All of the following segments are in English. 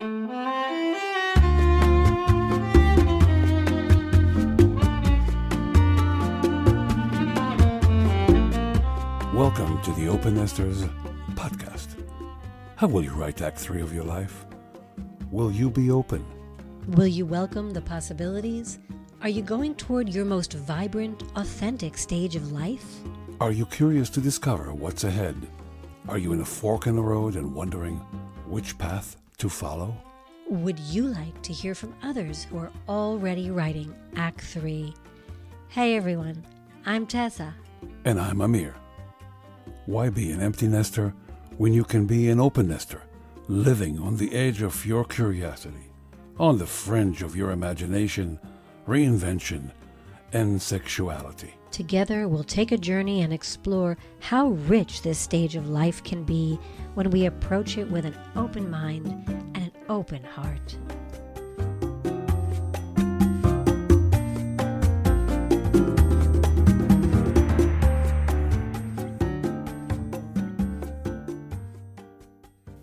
Welcome to the Open Nesters podcast. How will you write Act 3 of your life? Will you be open? Will you welcome the possibilities? Are you going toward your most vibrant, authentic stage of life? Are you curious to discover what's ahead? Are you in a fork in the road and wondering which path to follow? Would you like to hear from others who are already writing Act 3? Hey everyone, I'm Tessa. And I'm Amir. Why be an empty nester when you can be an open nester, living on the edge of your curiosity, on the fringe of your imagination, reinvention, and sexuality? Together, we'll take a journey and explore how rich this stage of life can be when we approach it with an open mind and an open heart.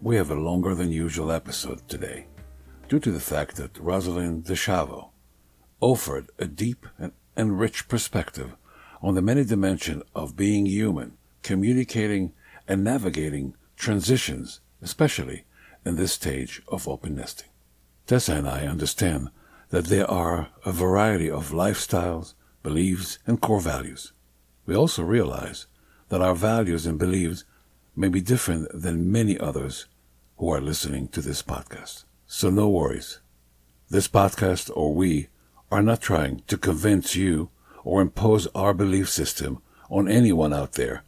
We have a longer than usual episode today, due to the fact that Rosalyn Dischiavo offered a deep and, and rich perspective on the many dimensions of being human, communicating and navigating transitions, especially in this stage of open nesting. Tessa and I understand that there are a variety of lifestyles, beliefs, and core values. We also realize that our values and beliefs may be different than many others who are listening to this podcast. So no worries. This podcast or we are not trying to convince you or impose our belief system on anyone out there,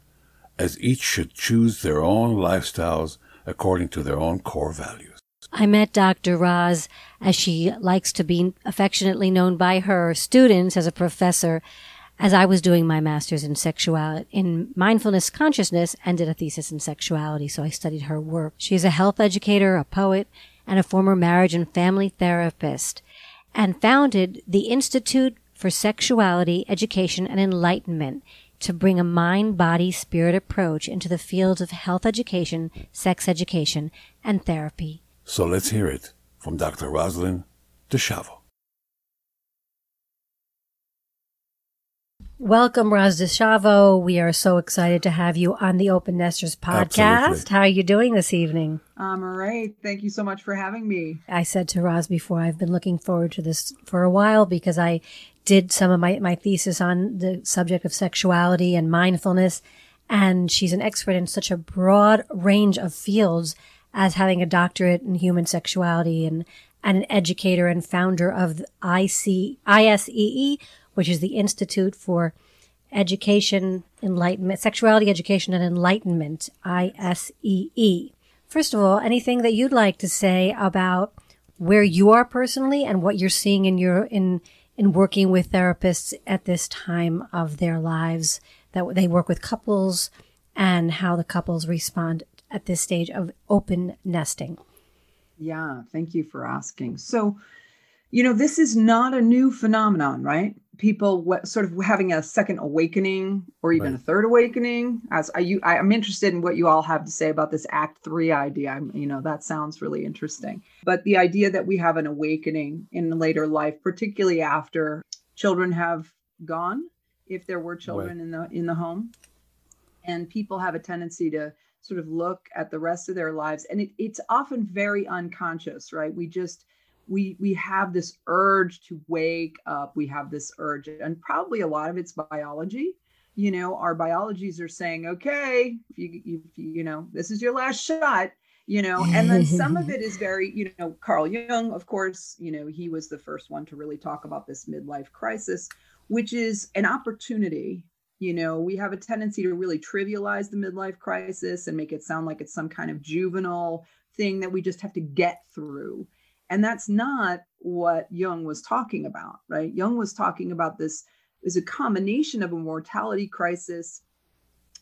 as each should choose their own lifestyles according to their own core values. I met Dr. Roz, as she likes to be affectionately known by her students as a professor, as I was doing my master's in sexuality, in mindfulness consciousness and did a thesis in sexuality. So I studied her work. She is a health educator, a poet, and a former marriage and family therapist and founded the Institute for Sexuality, Education, and Enlightenment to bring a mind, body, spirit approach into the fields of health education, sex education, and therapy. So let's hear it from Dr. Rosalyn Dischiavo. Welcome, Roz Dischiavo. We are so excited to have you on the Open Nesters podcast. Absolutely. How are you doing this evening? I'm all right. Thank you so much for having me. I said to Roz before, I've been looking forward to this for a while because I did some of my, my thesis on the subject of sexuality and mindfulness. And she's an expert in such a broad range of fields as having a doctorate in human sexuality and, and an educator and founder of the IC, ISEE, which is the Institute for Education, Enlightenment, Sexuality, Education, and Enlightenment, ISEE. First of all, anything that you'd like to say about where you are personally and what you're seeing in your in in working with therapists at this time of their lives that they work with couples and how the couples respond at this stage of open nesting. Yeah, thank you for asking. So, you know, this is not a new phenomenon, right? People what, sort of having a second awakening or even Right. a third awakening. As I, you, I, I'm interested in what you all have to say about this Act Three idea. I'm, you know, that sounds really interesting. But the idea that we have an awakening in later life, particularly after children have gone, if there were children in the in the home, and people have a tendency to sort of look at the rest of their lives and it, it's often very unconscious right we just we we have this urge to wake up. We have this urge and probably a lot of it's biology. You know our biologies are saying okay if you if you, you know this is your last shot you know and then some of it is very you know carl jung of course you know he was the first one to really talk about this midlife crisis which is an opportunity. You know we have a tendency to really trivialize the midlife crisis and make it sound like it's some kind of juvenile thing that we just have to get through and that's not what Jung was talking about, right? Jung was talking about this is a combination of a mortality crisis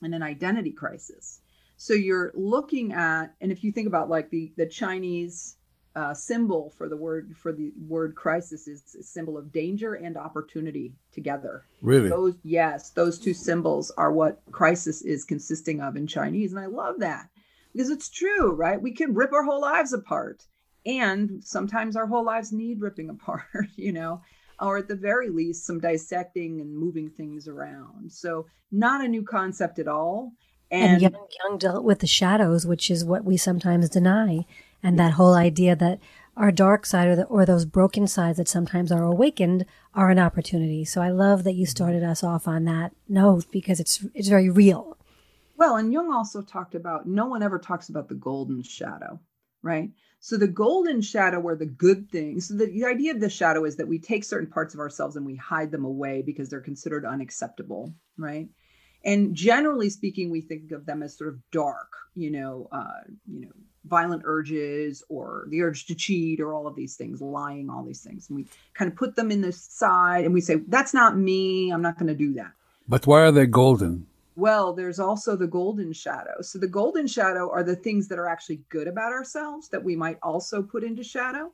and an identity crisis. So you're looking at, and if you think about like the the Chinese uh, symbol for the word for the word crisis is a symbol of danger and opportunity together. Really? Those yes, those two symbols are what crisis is consisting of in Chinese, and I love that because it's true, right? We can rip our whole lives apart and sometimes our whole lives need ripping apart, you know, or at the very least, some dissecting and moving things around. So, not a new concept at all. And, and Jung, Jung dealt with the shadows, which is what we sometimes deny. And that whole idea that our dark side or, the, or those broken sides that sometimes are awakened are an opportunity. So I love that you started us off on that note because it's it's very real. Well, and Jung also talked about no one ever talks about the golden shadow, right? So the golden shadow are the good things. So the, the idea of the shadow is that we take certain parts of ourselves and we hide them away because they're considered unacceptable, right? And generally speaking, we think of them as sort of dark, you know, uh, you know, violent urges or the urge to cheat or all of these things, lying, all these things. And we kind of put them in the side and we say, that's not me. I'm not going to do that. But why are they golden? Well, there's also the golden shadow. So the golden shadow are the things that are actually good about ourselves that we might also put into shadow.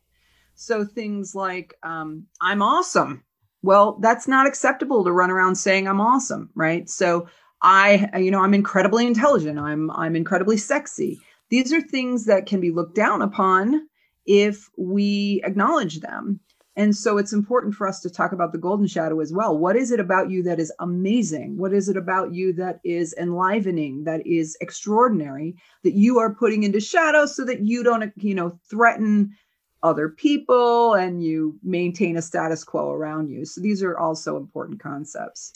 So things like, um, I'm awesome. Well, that's not acceptable to run around saying I'm awesome, right? So I, you know, I'm incredibly intelligent. I'm I'm incredibly sexy these are things that can be looked down upon if we acknowledge them. And so it's important for us to talk about the golden shadow as well. What is it about you that is amazing? What is it about you that is enlivening, that is extraordinary, that you are putting into shadow so that you don't, you know, threaten other people and you maintain a status quo around you. So these are also important concepts.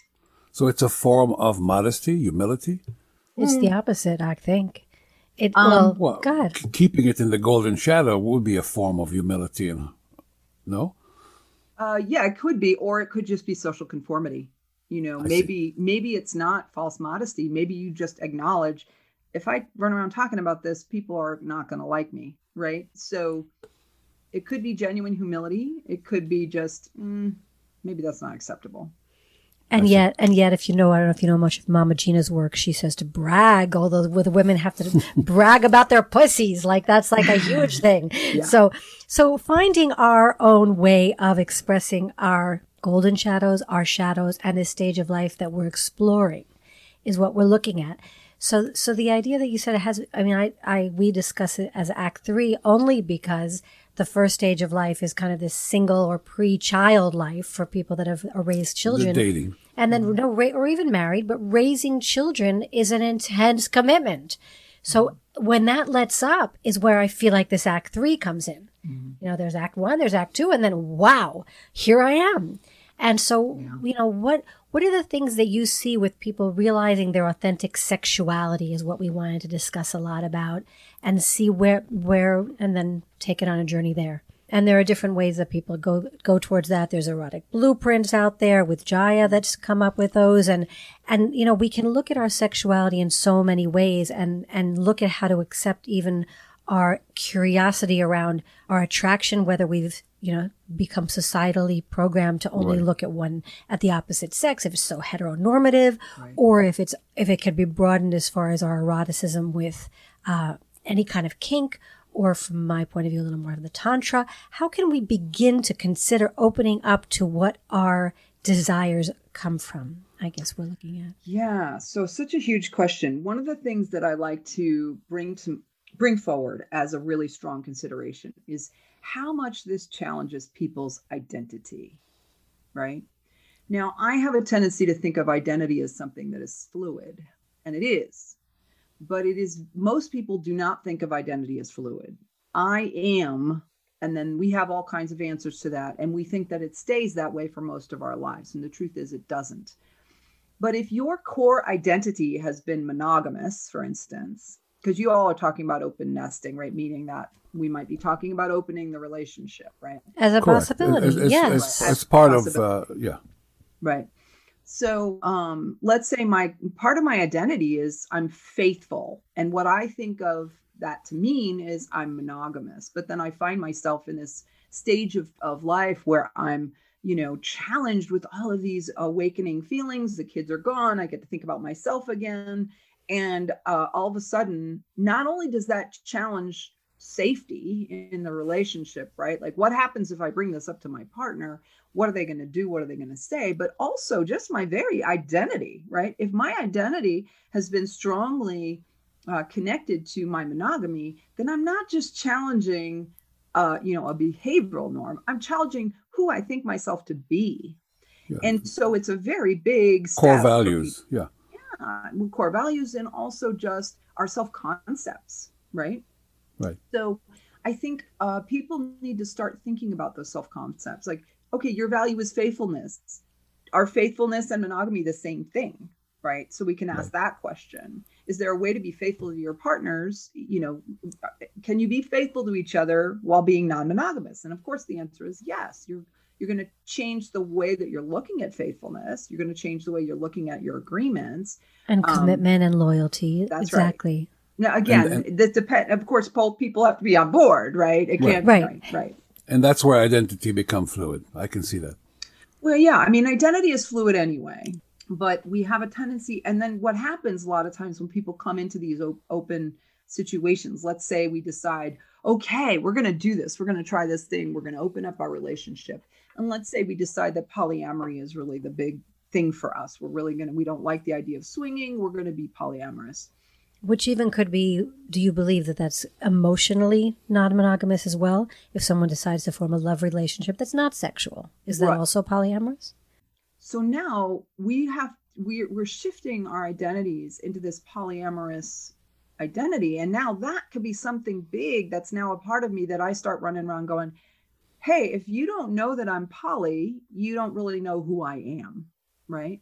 So it's a form of modesty, humility? It's the opposite, I think. It um, well, well God. keeping it in the golden shadow would be a form of humility, and no. Uh, yeah, it could be, or it could just be social conformity. You know, I maybe see. maybe it's not false modesty. Maybe you just acknowledge if I run around talking about this, people are not going to like me, right? So it could be genuine humility. It could be just mm, maybe that's not acceptable. And yet, and yet, if you know, I don't know if you know much of Mama Gena's work, she says to brag, although the women have to brag about their pussies. Like that's like a huge thing. Yeah. So, so finding our own way of expressing our golden shadows, our shadows, and this stage of life that we're exploring is what we're looking at. So, so the idea that you said it has, I mean, I, I, we discuss it as act three only because the first stage of life is kind of this single or pre-child life for people that have raised children. The dating. And then, no, or even married, but raising children is an intense commitment. So when that lets up is where I feel like this act three comes in. Mm-hmm. You know, there's act one, there's act two, and then wow, here I am. And so, yeah. you know, what, what are the things that you see with people realizing their authentic sexuality is what we wanted to discuss a lot about and see where, where, and then take it on a journey there. And there are different ways that people go, go towards that. There's erotic blueprints out there with Jaiya that's come up with those. And, and, you know, we can look at our sexuality in so many ways and, and look at how to accept even our curiosity around our attraction, whether we've you know, become societally programmed to only right. look at one at the opposite sex if it's so heteronormative, right. or if it's if it could be broadened as far as our eroticism with uh, any kind of kink, or from my point of view, a little more of the tantra. How can we begin to consider opening up to what our desires come from? I guess we're looking at. Yeah, so such a huge question. One of the things that I like to bring to bring forward as a really strong consideration is how much this challenges people's identity, right? Now, I have a tendency to think of identity as something that is fluid, and it is. But it is, most people do not think of identity as fluid. I am, and then we have all kinds of answers to that. And we think that it stays that way for most of our lives. And the truth is, it doesn't. But if your core identity has been monogamous, for instance, because you all are talking about open nesting, right? Meaning that we might be talking about opening the relationship, right? As a Correct. possibility, as, yes. As, as, as part of, uh, yeah. Right. So um, let's say my part of my identity is I'm faithful. And what I think of that to mean is I'm monogamous. But then I find myself in this stage of, of life where I'm, you know, challenged with all of these awakening feelings. The kids are gone. I get to think about myself again and uh, all of a sudden not only does that challenge safety in the relationship right like what happens if i bring this up to my partner what are they going to do what are they going to say but also just my very identity right if my identity has been strongly uh, connected to my monogamy then i'm not just challenging uh, you know, a behavioral norm. I'm challenging who I think myself to be. Yeah. And so it's a very big core values. Yeah. Yeah. Core values and also just our self concepts, right? Right. So I think uh, people need to start thinking about those self concepts. Like, okay, your value is faithfulness. Are faithfulness and monogamy the same thing? Right. So we can ask right. that question. Is there a way to be faithful to your partners? You know, can you be faithful to each other while being non monogamous? And of course, the answer is yes. You're you're going to change the way that you're looking at faithfulness. You're going to change the way you're looking at your agreements and um, commitment and loyalty. That's exactly. Right. Now, again, and, and, this depend. Of course, both people have to be on board, right? It can't. Right. right. Right. And that's where identity become fluid. I can see that. Well, yeah. I mean, identity is fluid anyway, but we have a tendency. And then what happens a lot of times when people come into these op- open situations? Let's say we decide, okay, we're going to do this. We're going to try this thing. We're going to open up our relationship. And let's say we decide that polyamory is really the big thing for us. We're really going to, we don't like the idea of swinging. We're going to be polyamorous which even could be do you believe that that's emotionally non-monogamous as well if someone decides to form a love relationship that's not sexual is that right. also polyamorous so now we have we're, we're shifting our identities into this polyamorous identity and now that could be something big that's now a part of me that i start running around going hey if you don't know that i'm poly you don't really know who i am right?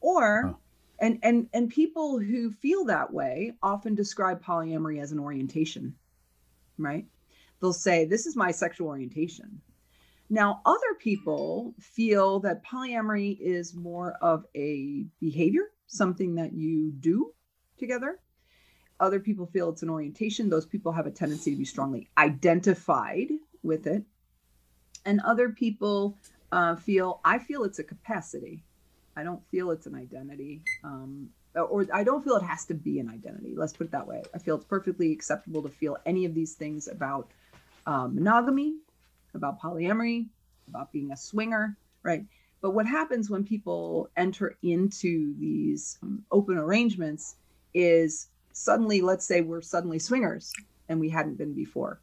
Or and and and people who feel that way often describe polyamory as an orientation right? They'll say this is my sexual orientation. Now other people feel that polyamory is more of a behavior something that you do together. Other people feel it's an orientation. Those people have a tendency to be strongly identified with it and other people uh, feel i feel it's a capacity I don't feel it's an identity. Um, or I don't feel it has to be an identity. Let's put it that way. I feel it's perfectly acceptable to feel any of these things about um, monogamy, about polyamory, about being a swinger, right? But what happens when people enter into these um, open arrangements is suddenly, let's say we're suddenly swingers and we hadn't been before.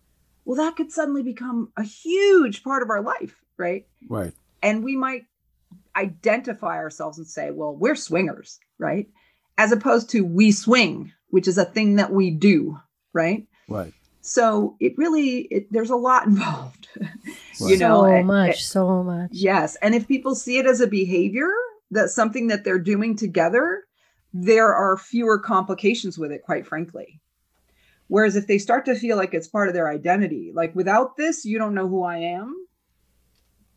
Well, that could suddenly become a huge part of our life, right? Right. And we might identify ourselves and say, well, we're swingers, right? As opposed to we swing, which is a thing that we do, right? Right. So it really, it, there's a lot involved, right. you know. So much, so much. Yes. And if people see it as a behavior, that's something that they're doing together, there are fewer complications with it, quite frankly. Whereas if they start to feel like it's part of their identity, like without this, you don't know who I am,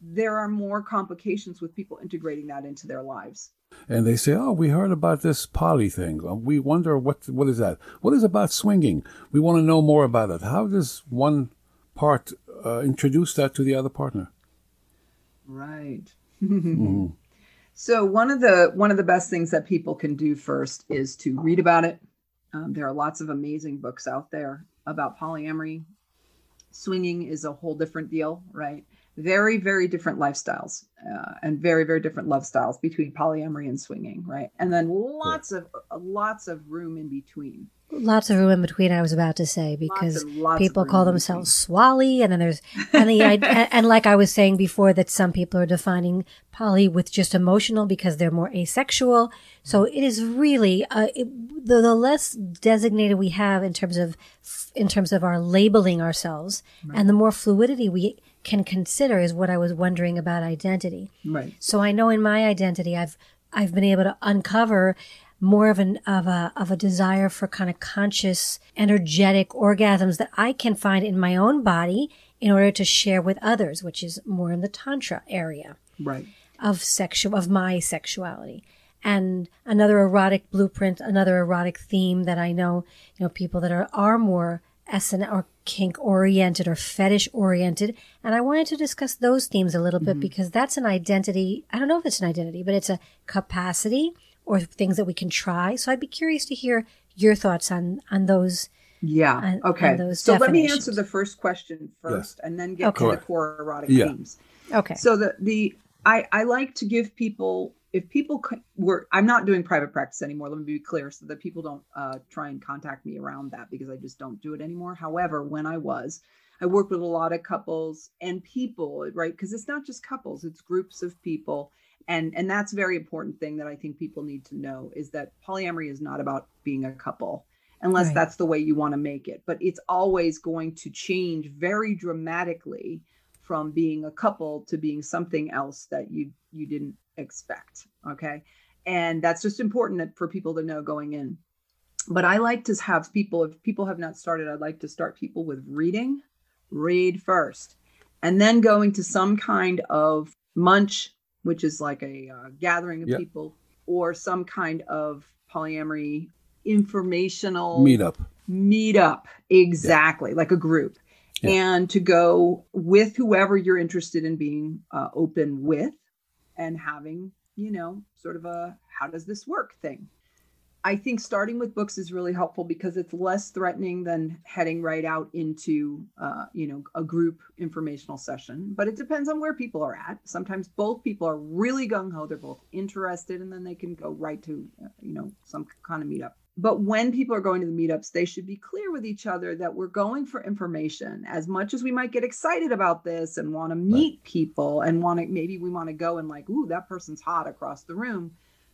there are more complications with people integrating that into their lives. And they say, "Oh, we heard about this poly thing. Uh, we wonder what what is that? What is about swinging? We want to know more about it. How does one part uh, introduce that to the other partner?" Right. mm-hmm. So one of the one of the best things that people can do first is to read about it. Um, there are lots of amazing books out there about polyamory. Swinging is a whole different deal, right? Very very different lifestyles uh, and very very different love styles between polyamory and swinging right? And then lots of uh, lots of room in between. Lots of room in between i was about to say because lots lots people call themselves swally and then there's and the and, and like i was saying before that some people are defining poly with just emotional because they're more asexual. So it is really uh, it, the, the less designated we have in terms of in terms of our labeling ourselves right. and the more fluidity we can consider is what I was wondering about identity. Right. So I know in my identity, I've I've been able to uncover more of an of a of a desire for kind of conscious, energetic orgasms that I can find in my own body in order to share with others, which is more in the tantra area. Right. Of sexual of my sexuality. And another erotic blueprint, another erotic theme that I know, you know, people that are are more SN or kink oriented or fetish oriented. And I wanted to discuss those themes a little bit mm-hmm. because that's an identity. I don't know if it's an identity, but it's a capacity or things that we can try. So I'd be curious to hear your thoughts on, on those. Yeah. On, okay. On so let me answer the first question first yes. and then get okay. to the core erotic yeah. themes. Okay. So the, the, I, I like to give people if people were i'm not doing private practice anymore let me be clear so that people don't uh, try and contact me around that because i just don't do it anymore however when i was I worked with a lot of couples and people, right? Because it's not just couples, it's groups of people. And and that's a very important thing that I think people need to know is that polyamory is not about being a couple unless right. that's the way you want to make it. But it's always going to change very dramatically from being a couple to being something else that you you didn't expect. Okay. And that's just important for people to know going in. But I like to have people, if people have not started, I'd like to start people with reading, read first, and then going to some kind of munch, which is like a uh, gathering of yep. people, or some kind of polyamory informational meetup. Meetup, exactly, like a group. Yeah. And to go with whoever you're interested in being uh, open with and having, you know, sort of a how does this work thing. I think starting with books is really helpful because it's less threatening than heading right out into, uh, you know, a group informational session. But it depends on where people are at. Sometimes both people are really gung ho; they're both interested, and then they can go right to, uh, you know, some kind of meetup. But when people are going to the meetups, they should be clear with each other that we're going for information. As much as we might get excited about this and want to meet right. people and want to, maybe we want to go and like, ooh, that person's hot across the room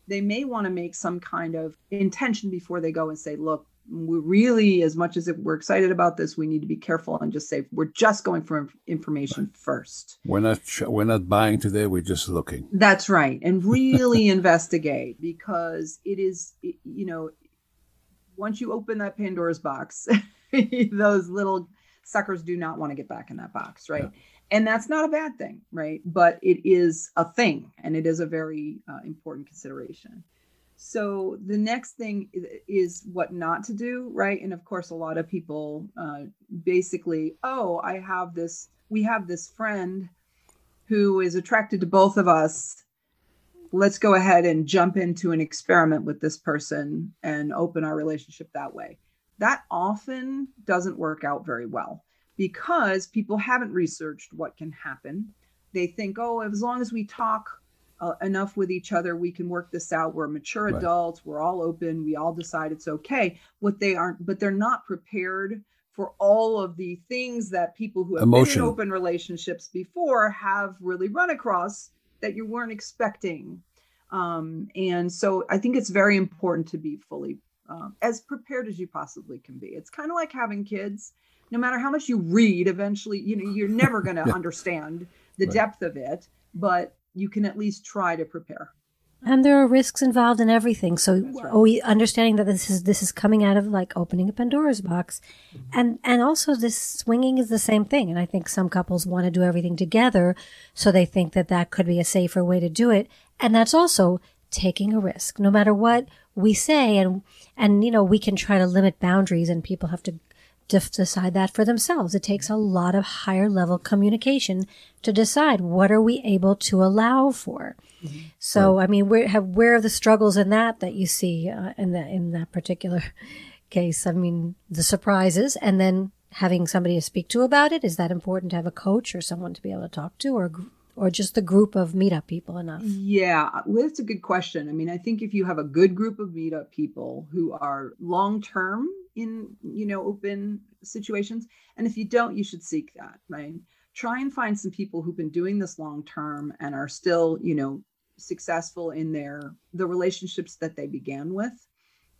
they may want to make some kind of intention before they go and say, look, we really, as much as we're excited about this, we need to be careful and just say we're just going for information first. We're not we're not buying today. We're just looking. That's right, and really investigate because it is, you know, once you open that Pandora's box, those little suckers do not want to get back in that box, right? Yeah. And that's not a bad thing right? But it is a thing and it is a very uh, important consideration. So the next thing is what not to do right? And of course a lot of people uh, basically oh i have this we have this friend who is attracted to both of us let's go ahead and jump into an experiment with this person and open our relationship that way that often doesn't work out very well because people haven't researched what can happen. They think, oh, as long as we talk uh, enough with each other, we can work this out. We're mature right. adults. We're all open. We all decide it's okay. What they aren't, but they're not prepared for all of the things that people who have Emotion. been in open relationships before have really run across that you weren't expecting. Um, and so I think it's very important to be fully uh, as prepared as you possibly can be. It's kind of like having kids no matter how much you read, eventually, you know, you're never going to yeah. understand the right. depth of it, but you can at least try to prepare. And there are risks involved in everything. So right. we understanding that this is this is coming out of like opening a Pandora's box. Mm-hmm. And and also this swinging is the same thing. And I think some couples want to do everything together, so they think that that could be a safer way to do it. And that's also taking a risk. No matter what we say and and you know, we can try to limit boundaries and people have to to decide that for themselves. It takes a lot of higher level communication to decide what are we able to allow for. Mm-hmm. So, right. I mean, where have where are the struggles in that that you see uh, in that in that particular case? I mean, the surprises, and then having somebody to speak to about it. Is that important to have a coach or someone to be able to talk to, or or just the group of meetup people enough? Yeah, well, that's a good question. I mean, I think if you have a good group of meetup people who are long term in you know open situations. And if you don't you should seek that right? Try and find some people who've been doing this long term and are still you know successful in their the relationships that they began with.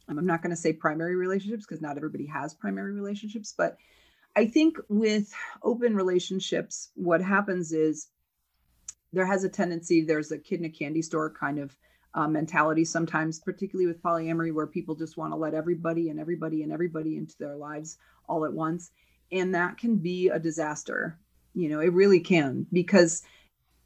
Um, i'm not going to say primary relationships because not everybody has primary relationships but i think with open relationships what happens is there has a tendency there's a kid in a candy store kind of uh, mentality sometimes, particularly with polyamory, where people just want to let everybody and everybody and everybody into their lives all at once. And that can be a disaster. You know, it really can because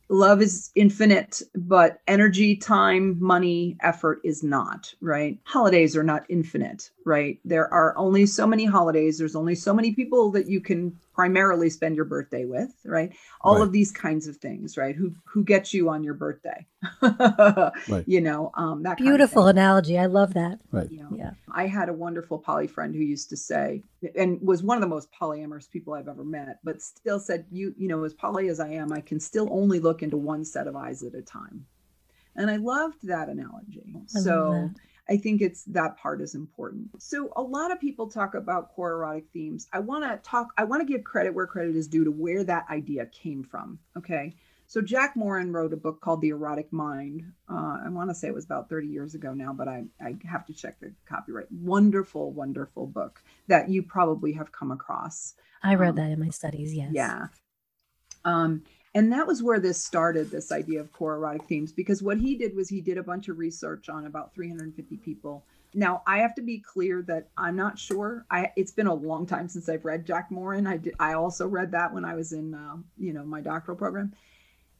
love is infinite, but energy, time, money, effort is not, right? Holidays are not infinite, right? There are only so many holidays. There's only so many people that you can primarily spend your birthday with, right? All right. of these kinds of things, right? Who who gets you on your birthday? right. You know, um, that beautiful kind of analogy. I love that. Right. You know, yeah. I had a wonderful poly friend who used to say, and was one of the most polyamorous people I've ever met, but still said, "You, you know, as poly as I am, I can still only look into one set of eyes at a time." And I loved that analogy. I so I think it's that part is important. So a lot of people talk about core erotic themes. I want to talk I want to give credit where credit is due to where that idea came from, okay? So Jack Morin wrote a book called The Erotic Mind. Uh, I want to say it was about 30 years ago now, but I, I have to check the copyright. Wonderful, wonderful book that you probably have come across. I read um, that in my studies, yes. Yeah. Um, and that was where this started, this idea of core erotic themes, because what he did was he did a bunch of research on about 350 people. Now I have to be clear that I'm not sure. I it's been a long time since I've read Jack morin I did, I also read that when I was in uh, you know my doctoral program,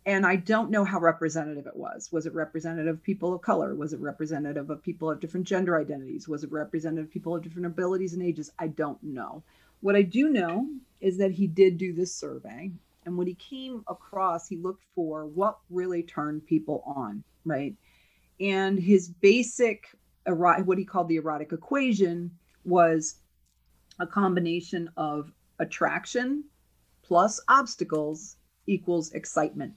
and I don't know how representative it was. Was it representative of people of color? Was it representative of people of different gender identities? Was it representative of people of different abilities and ages? I don't know. What I do know is that he did do this survey. And when he came across, he looked for what really turned people on, right? And his basic, what he called the erotic equation was a combination of attraction plus obstacles equals excitement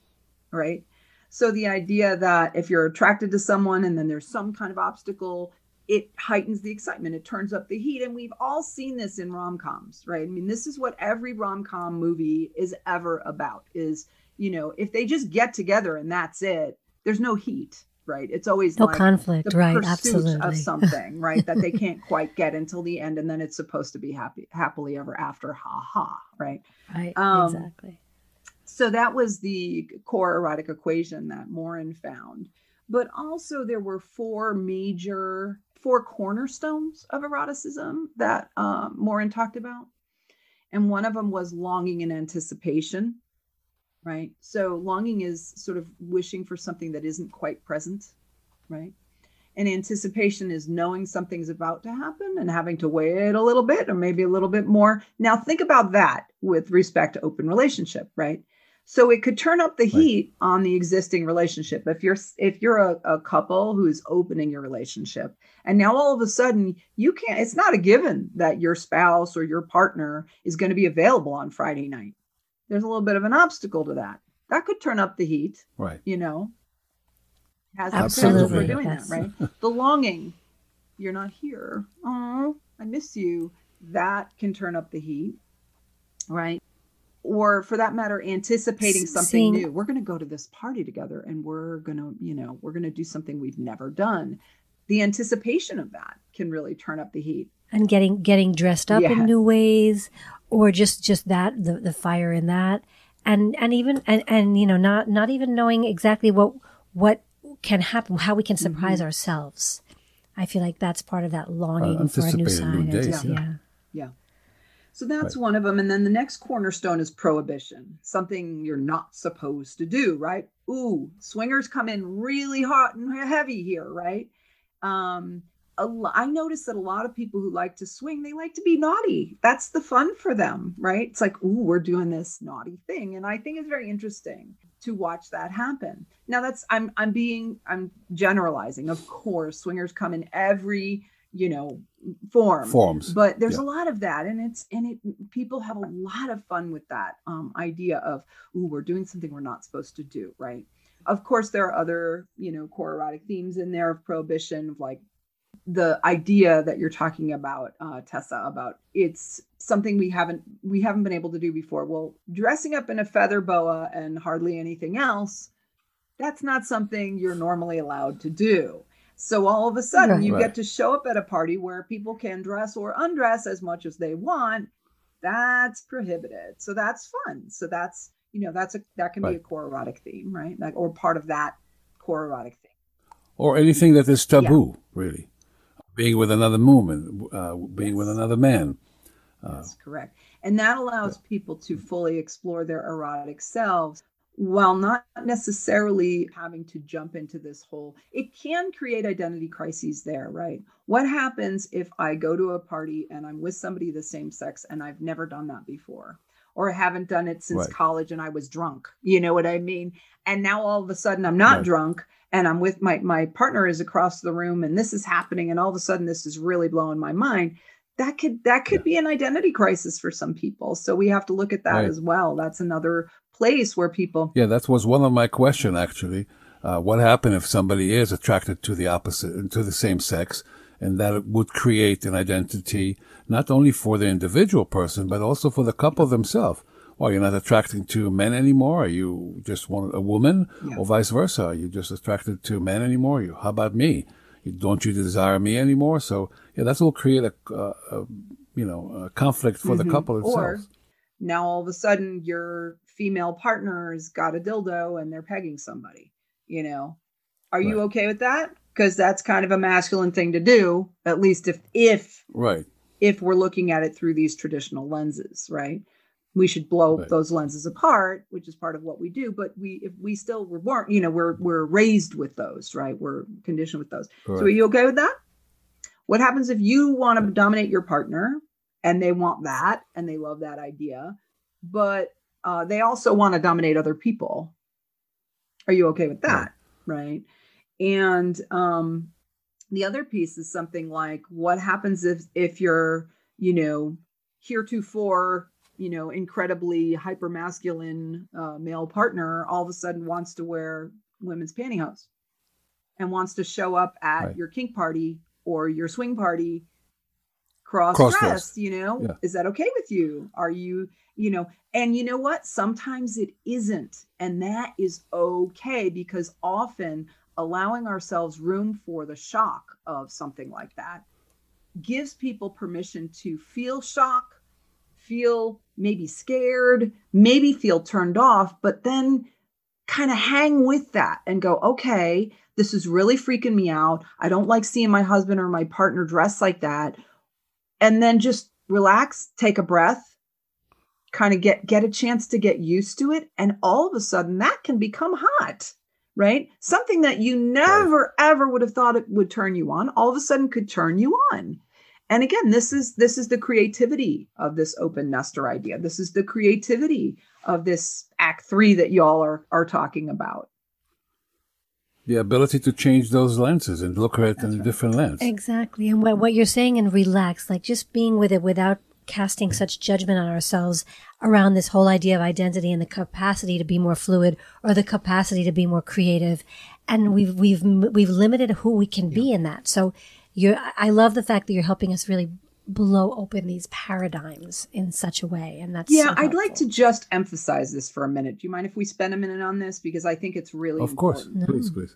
right? So the idea that if you're attracted to someone and then there's some kind of obstacle, it heightens the excitement. It turns up the heat. And we've all seen this in rom-coms, right? I mean, this is what every rom-com movie is ever about is, you know, if they just get together and that's it, there's no heat, right? It's always no like conflict, right? Absolutely. Of something, right? that they can't quite get until the end, and then it's supposed to be happy, happily ever after, ha ha, right? Right. Um, exactly so that was the core erotic equation that Morin found. But also, there were four major, four cornerstones of eroticism that um, Morin talked about. And one of them was longing and anticipation, right? So, longing is sort of wishing for something that isn't quite present, right? And anticipation is knowing something's about to happen and having to wait a little bit or maybe a little bit more. Now, think about that with respect to open relationship, right? So it could turn up the heat right. on the existing relationship. If you're if you're a, a couple who's opening your relationship and now all of a sudden you can't it's not a given that your spouse or your partner is going to be available on Friday night. There's a little bit of an obstacle to that. That could turn up the heat. Right. You know. Has Absolutely. potential for doing yes. that, right? the longing. You're not here. Oh, I miss you. That can turn up the heat. Right or for that matter anticipating something Seeing, new we're going to go to this party together and we're going to you know we're going to do something we've never done the anticipation of that can really turn up the heat and getting getting dressed up yes. in new ways or just just that the, the fire in that and and even and and you know not not even knowing exactly what what can happen how we can surprise mm-hmm. ourselves i feel like that's part of that longing uh, for a new side new yeah. yeah yeah so that's right. one of them. And then the next cornerstone is prohibition, something you're not supposed to do, right? Ooh, swingers come in really hot and heavy here, right? Um, I notice that a lot of people who like to swing, they like to be naughty. That's the fun for them, right? It's like, ooh, we're doing this naughty thing. And I think it's very interesting to watch that happen. Now that's I'm I'm being I'm generalizing. Of course, swingers come in every you know form. Forms. But there's yeah. a lot of that and it's and it people have a lot of fun with that um, idea of oh we're doing something we're not supposed to do right? Of course there are other you know core erotic themes in there of prohibition of like the idea that you're talking about uh, tessa about it's something we haven't we haven't been able to do before. Well dressing up in a feather boa and hardly anything else that's not something you're normally allowed to do so all of a sudden, right. you right. get to show up at a party where people can dress or undress as much as they want. That's prohibited. So that's fun. So that's you know that's a that can right. be a core erotic theme, right? Like or part of that core erotic theme. Or anything that is taboo, yeah. really. Being with another woman, uh, being yes. with another man. Uh, that's correct. And that allows yeah. people to fully explore their erotic selves while not necessarily having to jump into this whole it can create identity crises there right what happens if i go to a party and i'm with somebody the same sex and i've never done that before or I haven't done it since right. college and I was drunk. You know what I mean? And now all of a sudden I'm not right. drunk and I'm with my my partner is across the room and this is happening and all of a sudden this is really blowing my mind. That could that could yeah. be an identity crisis for some people. So we have to look at that right. as well. That's another place where people yeah that was one of my question actually Uh, what happened if somebody is attracted to the opposite, to the same sex, and that would create an identity not only for the individual person, but also for the couple themselves. Well, you're not attracted to men anymore. Are you just want a woman, yeah. or vice versa? Are you just attracted to men anymore? You, how about me? Don't you desire me anymore? So yeah, that will create a, a, a you know a conflict for mm-hmm. the couple itself. Or now all of a sudden your female partner's got a dildo and they're pegging somebody. You know, are right. you okay with that? Because that's kind of a masculine thing to do, at least if if right if we're looking at it through these traditional lenses, right? we should blow right. those lenses apart which is part of what we do but we if we still were born you know we're we're raised with those right we're conditioned with those so are you okay with that what happens if you want to dominate your partner and they want that and they love that idea but uh, they also want to dominate other people are you okay with that right, and um the other piece is something like what happens if if you're you know heretofore you know, incredibly hyper masculine uh, male partner all of a sudden wants to wear women's pantyhose and wants to show up at right. your kink party or your swing party cross dressed, you know, yeah. is that okay with you? Are you, you know, and you know what? Sometimes it isn't. And that is okay because often allowing ourselves room for the shock of something like that gives people permission to feel shock feel maybe scared, maybe feel turned off, but then kind of hang with that and go, okay, this is really freaking me out. I don't like seeing my husband or my partner dress like that. And then just relax, take a breath, kind of get get a chance to get used to it and all of a sudden that can become hot right? Something that you never right. ever would have thought it would turn you on all of a sudden could turn you on. And again this is this is the creativity of this open nester idea. This is the creativity of this act 3 that y'all are are talking about. The ability to change those lenses and look at it That's in right. a different lens. Exactly and what, what you're saying and relax like just being with it without casting such judgment on ourselves around this whole idea of identity and the capacity to be more fluid or the capacity to be more creative and mm-hmm. we've we've we've limited who we can yeah. be in that so you're i love the fact that you're helping us really blow open these paradigms in such a way and that's yeah so i'd like to just emphasize this for a minute do you mind if we spend a minute on this because i think it's really of important. course no. please please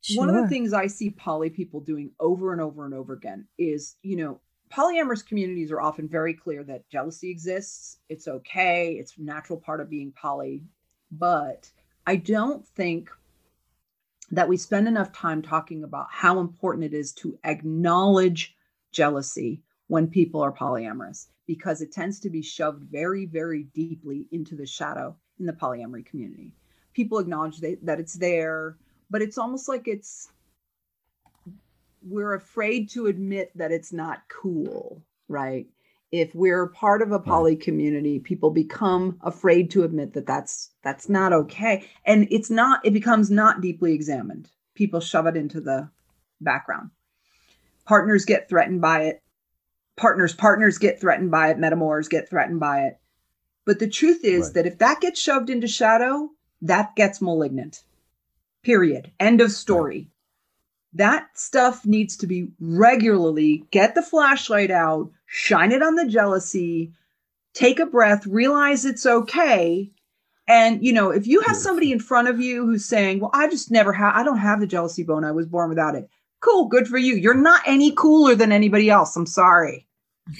sure. one of the things i see poly people doing over and over and over again is you know polyamorous communities are often very clear that jealousy exists. It's okay. It's a natural part of being poly. But i don't think that we spend enough time talking about how important it is to acknowledge jealousy when people are polyamorous because it tends to be shoved very very deeply into the shadow in the polyamory community. People acknowledge they, that it's there but it's almost like it's we're afraid to admit that it's not cool right? If we're part of a poly community people become afraid to admit that that's that's not okay. And it's not it becomes not deeply examined. People shove it into the background. Partners get threatened by it. Partners partners get threatened by it. Metamors get threatened by it. But the truth is right. that if that gets shoved into shadow that gets malignant. Period. End of story. That stuff needs to be regularly get the flashlight out shine it on the jealousy, take a breath, realize it's okay. And you know, if you have somebody in front of you who's saying, "Well, I just never have I don't have the jealousy bone. I was born without it." Cool, good for you. You're not any cooler than anybody else. I'm sorry.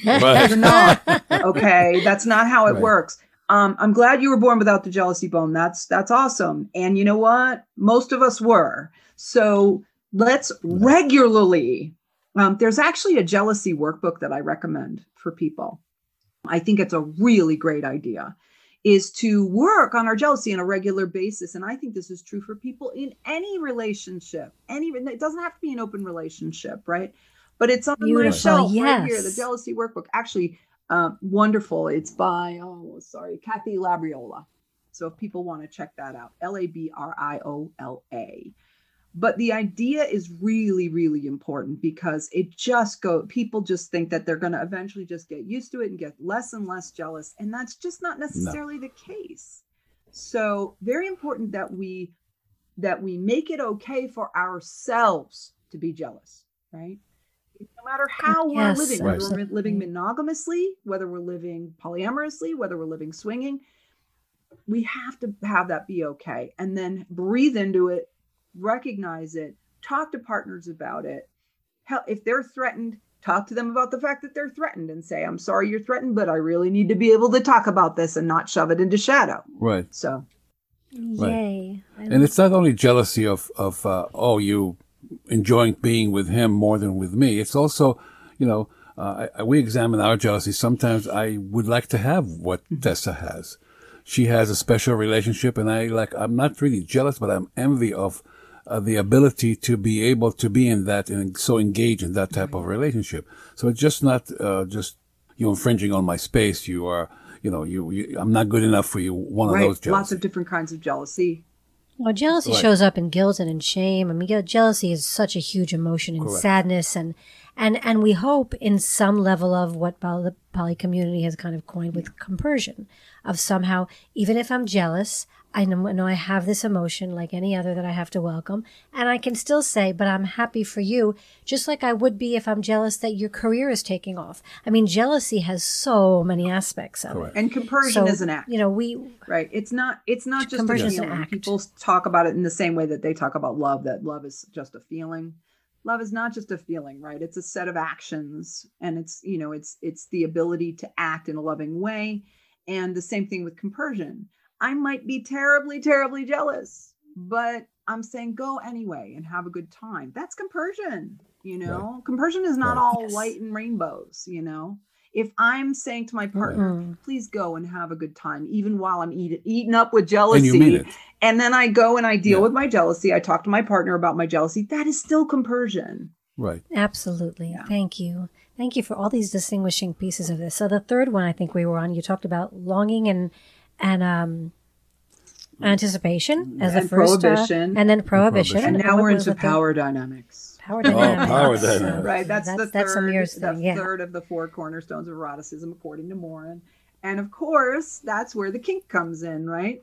Right. You're not. Okay, that's not how it right. works. Um, I'm glad you were born without the jealousy bone. That's that's awesome. And you know what? Most of us were. So let's regularly um, there's actually a jealousy workbook that I recommend for people. I think it's a really great idea is to work on our jealousy on a regular basis. And i think this is true for people in any relationship any it doesn't have to be an open relationship right? But it's on Beautiful. my shelf yes. right here the jealousy workbook. Actually uh, wonderful. It's by oh sorry kathy labriola. So if people want to check that out l-a-b-r-i-o-l-a but the idea is really really important because it just go people just think that they're going to eventually just get used to it and get less and less jealous and that's just not necessarily no. the case so very important that we that we make it okay for ourselves to be jealous, right? No matter how Yes, we're living, whether we're living monogamously, whether we're living polyamorously, whether we're living swinging, we have to have that be okay and then breathe into it, recognize it, talk to partners about it. Hell, if they're threatened, talk to them about the fact that they're threatened and say, I'm sorry you're threatened, but I really need to be able to talk about this and not shove it into shadow. Right. So, Yay. I And it's not only jealousy of, of uh, oh, you enjoying being with him more than with me. It's also, you know, uh, I, we examine our jealousy. Sometimes I would like to have what Tessa has. She has a special relationship, and I like. I'm not really jealous, but I'm envy of uh, the ability to be able to be in that and so engage in that type of relationship. So it's just not uh, just you infringing on my space. You are, you know, you, you I'm not good enough for you. One of those jealousy. lots of different kinds of jealousy. Well, jealousy Right. shows up in guilt and in shame. I mean, jealousy is such a huge emotion and Correct. sadness, and and and we hope in some level of what poly, the poly community has kind of coined with compersion, of somehow even if I'm jealous, I know, know I have this emotion like any other that I have to welcome, and I can still say, but I'm happy for you, just like I would be if I'm jealous that your career is taking off. I mean, jealousy has so many aspects of Correct. it. And compersion So is an act. you know, we Right. It's not it's not just a Compersion an feeling. act. People talk about it in the same way that they talk about love, that love is just a feeling. Love is not just a feeling, right? It's a set of actions and it's, you know, it's it's the ability to act in a loving way. And the same thing with compersion. I might be terribly, terribly jealous, but I'm saying go anyway and have a good time. That's compersion, you know. Compersion is not Right. all Yes. light and rainbows, you know. If I'm saying to my partner, Mm. please go and have a good time, even while I'm eating eating up with jealousy. and you mean it. And then I go and I deal Yeah. with my jealousy. I talk to my partner about my jealousy. That is still compersion. Right. Absolutely. Yeah. Thank you. Thank you for all these distinguishing pieces of this. So the third one I think we were on, you talked about longing and and um anticipation as And the first uh, prohibition. and then prohibition. prohibition. And now what we're was into the third? power dynamics. Power Oh, dynamics. power dynamics. Right. That's, the third. that's Amir's the thing. Yeah. third of the four cornerstones of eroticism, according to Morin. And of course, that's where the kink comes in, right?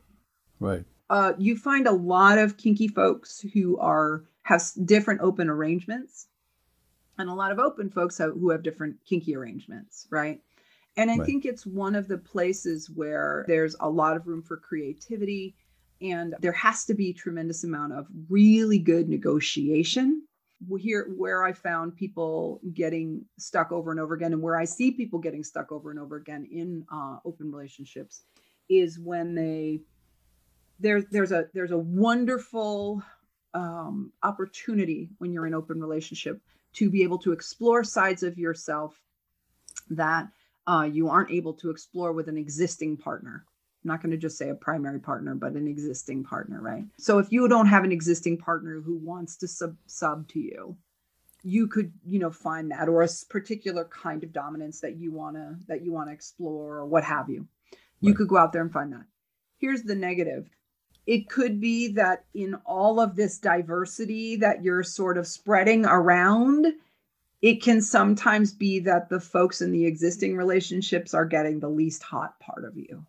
Right. Uh, you find a lot of kinky folks who are have different open arrangements, and a lot of open folks have, who have different kinky arrangements, right? And I Right. think it's one of the places where there's a lot of room for creativity, and there has to be tremendous amount of really good negotiation. Here, where I found people getting stuck over and over again, and where I see people getting stuck over and over again in uh, open relationships, is when they there's there's a there's a wonderful um, opportunity when you're in open relationship to be able to explore sides of yourself that uh, you aren't able to explore with an existing partner. I'm not going to just say a primary partner, but an existing partner, right? So if you don't have an existing partner who wants to sub sub to you, you could you know find that or a particular kind of dominance that you want to that you want to explore or what have you. You Right. could go out there and find that here's the negative it could be that in all of this diversity that you're sort of spreading around it can sometimes be that the folks in the existing relationships are getting the least hot part of you.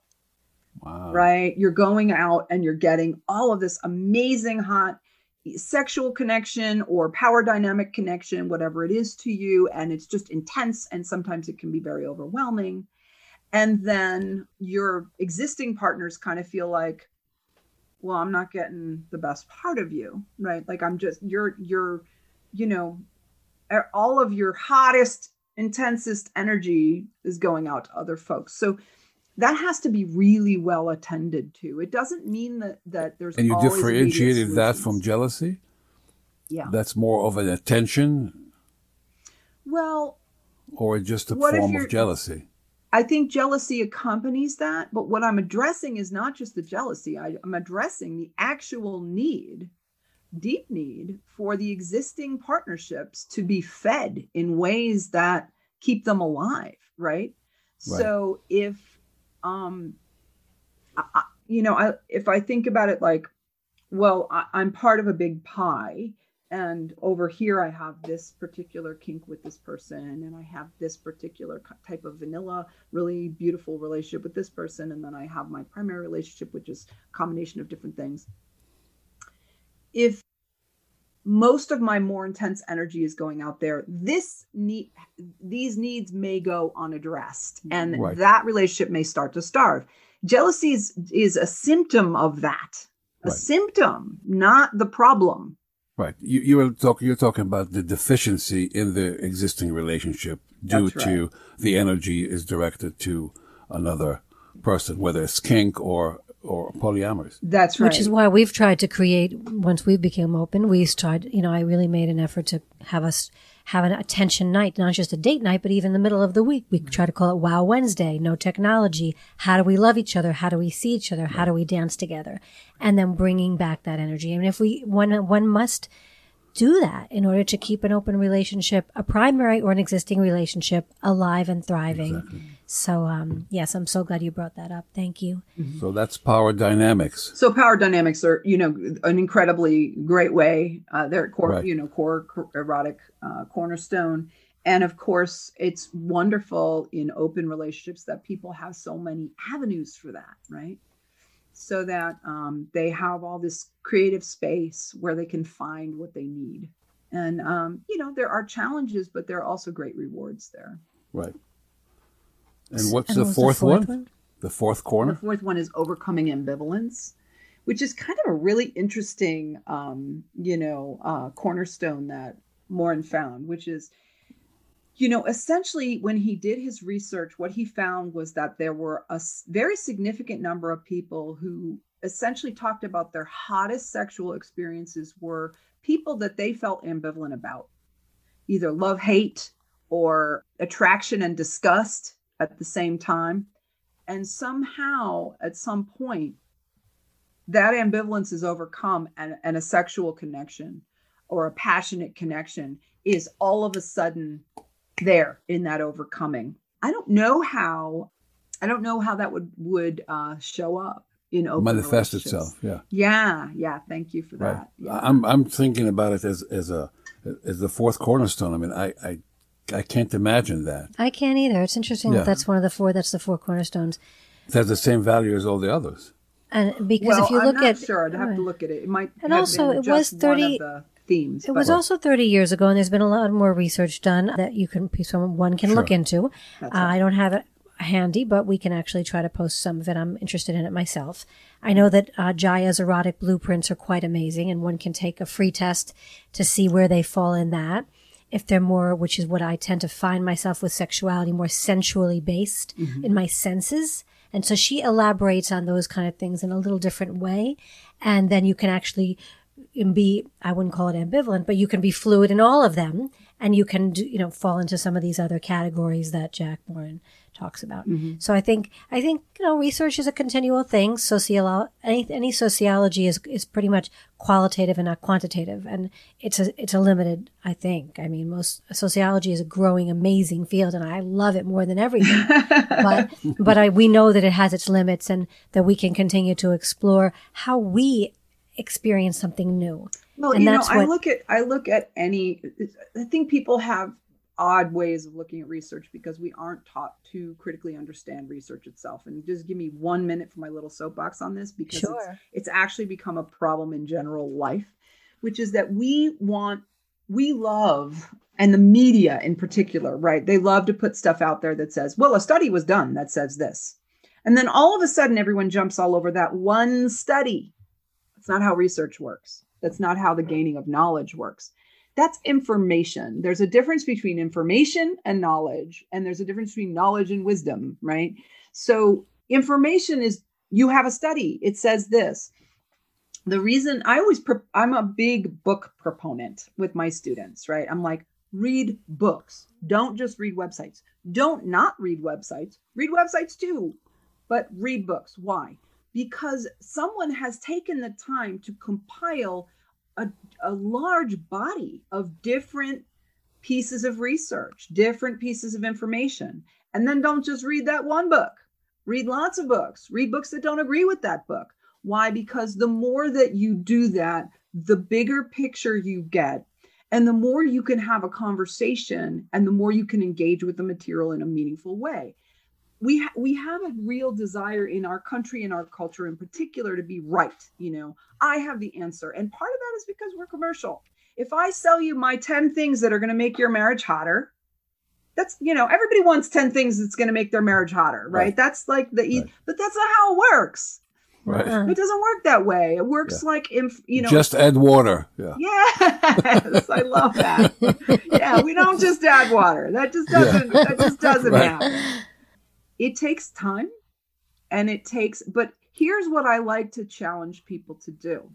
Wow. right? You're going out and you're getting all of this amazing hot sexual connection or power dynamic connection whatever it is to you and it's just intense and sometimes it can be very overwhelming. And then your existing partners kind of feel like well i'm not getting the best part of you right? Like i'm just you're you're you know all of your hottest intensest energy is going out to other folks. So that has to be really well attended to. It doesn't mean that that there's And you differentiated that from jealousy? yeah. That's more of an attention? Well or just a form of jealousy? I think jealousy accompanies that, but what I'm addressing is not just the jealousy. I, I'm addressing the actual need, deep need for the existing partnerships to be fed in ways that keep them alive, right? Right. So if, um, I, I- you know, I, if I think about it like, well, I, I'm part of a big pie, and over here i have this particular kink with this person and i have this particular type of vanilla really beautiful relationship with this person and then i have my primary relationship which is a combination of different things. If most of my more intense energy is going out there this need these needs may go unaddressed mm-hmm. and Right. that relationship may start to starve. Jealousy is, is a symptom of that. A Right. symptom not the problem Right. You, you were talking, you're talking about the deficiency in the existing relationship due right. to the energy is directed to another person, whether it's kink or, or polyamorous. that's right Which is why we've tried to create, once we became open, we tried, you know, I really made an effort to have us have an attention night, not just a date night, but even the middle of the week. We try to call it Wow Wednesday, no technology. How do we love each other? How do we see each other? How do we dance together? And then bringing back that energy. I And if we, one, one must do that in order to keep an open relationship, a primary or an existing relationship alive and thriving. So, um, yes, I'm so glad you brought that up. Thank you. So that's power dynamics. So power dynamics are, you know, an incredibly great way. Uh, they're core, Right. you know, core, core erotic uh, cornerstone, and of course, it's wonderful in open relationships that people have so many avenues for that, right? So that um, they have all this creative space where they can find what they need, and um, you know, there are challenges, but there are also great rewards there. Right. And what's And the, what was fourth fourth one? The fourth corner? The fourth one is overcoming ambivalence, which is kind of a really interesting, um, you know, uh, cornerstone that Morin found, which is, you know, essentially when he did his research, what he found was that there were a very significant number of people who essentially talked about their hottest sexual experiences were people that they felt ambivalent about, either love, hate, or attraction and disgust at the same time. And somehow at some point that ambivalence is overcome and, and a sexual connection or a passionate connection is all of a sudden there in that overcoming i don't know how i don't know how that would would uh show up in open Manifest itself. Yeah. yeah yeah thank you for Right. that yeah. I'm, I'm thinking about it as, as a, as the fourth cornerstone. I mean, I, I, I can't imagine that. I can't either. It's interesting Yeah. that that's one of the four. That's the four cornerstones. It has the same value as all the others. And because well if you i'm look not at sure i'd have to look at it it might And have also, been it was just one 30 the themes it was also 30 years ago, and there's been a lot more research done that you can someone can look into. Uh. I don't have it handy, but we can actually try to post some of it. I'm interested in it myself. I know that uh, Jaiya's erotic blueprints are quite amazing, and one can take a free test to see where they fall in that. If they're more, which is what I tend to find myself with sexuality, more sensually based in my senses. And so she elaborates on those kind of things in a little different way. And then you can actually be, I wouldn't call it ambivalent, but you can be fluid in all of them. And you can, do, you know, fall into some of these other categories that Jack Morin talks about. Mm-hmm. So I think, I think, you know, research is a continual thing. Sociolo- any, any sociology is, is pretty much qualitative and not quantitative. And it's a, it's a limited, I think. I mean, most sociology is a growing, amazing field and I love it more than everything. but, but I, we know that it has its limits and that we can continue to explore how we experience something new. Well, And you know, that's I look at I look at any. I think people have odd ways of looking at research because we aren't taught to critically understand research itself. And just give me one minute for my little soapbox on this because it's, it's actually become a problem in general life, which is that we want we love and the media in particular, right? They love to put stuff out there that says, "Well, a study was done that says this," and then all of a sudden, everyone jumps all over that one study. That's not how research works. That's not how the gaining of knowledge works. That's information. There's a difference between information and knowledge, and there's a difference between knowledge and wisdom, right? So, information is you have a study, it says this. The reason I always, pro- I'm a big book proponent with my students, right? I'm like, read books. Don't just read websites. Don't not read websites. Read websites too, but read books. Why? Because someone has taken the time to compile a, a large body of different pieces of research, different pieces of information. And then don't just read that one book. Read lots of books. Read books that don't agree with that book. Why? Because the more that you do that, the bigger picture you get. And the more you can have a conversation and the more you can engage with the material in a meaningful way we ha- we have a real desire in our country and our culture in particular to be right you know i have the answer and part of that is because we're commercial. If I sell you my 10 things that are going to make your marriage hotter, that's you know everybody wants 10 things that's going to make their marriage hotter right, right. that's like the right. but that's not how it works right uh-huh. it doesn't work that way it works yeah. like if you know just add water yeah yes i love that yeah we don't just add water that just doesn't yeah. that just doesn't right. happen it takes time and it takes but here's what i like to challenge people to do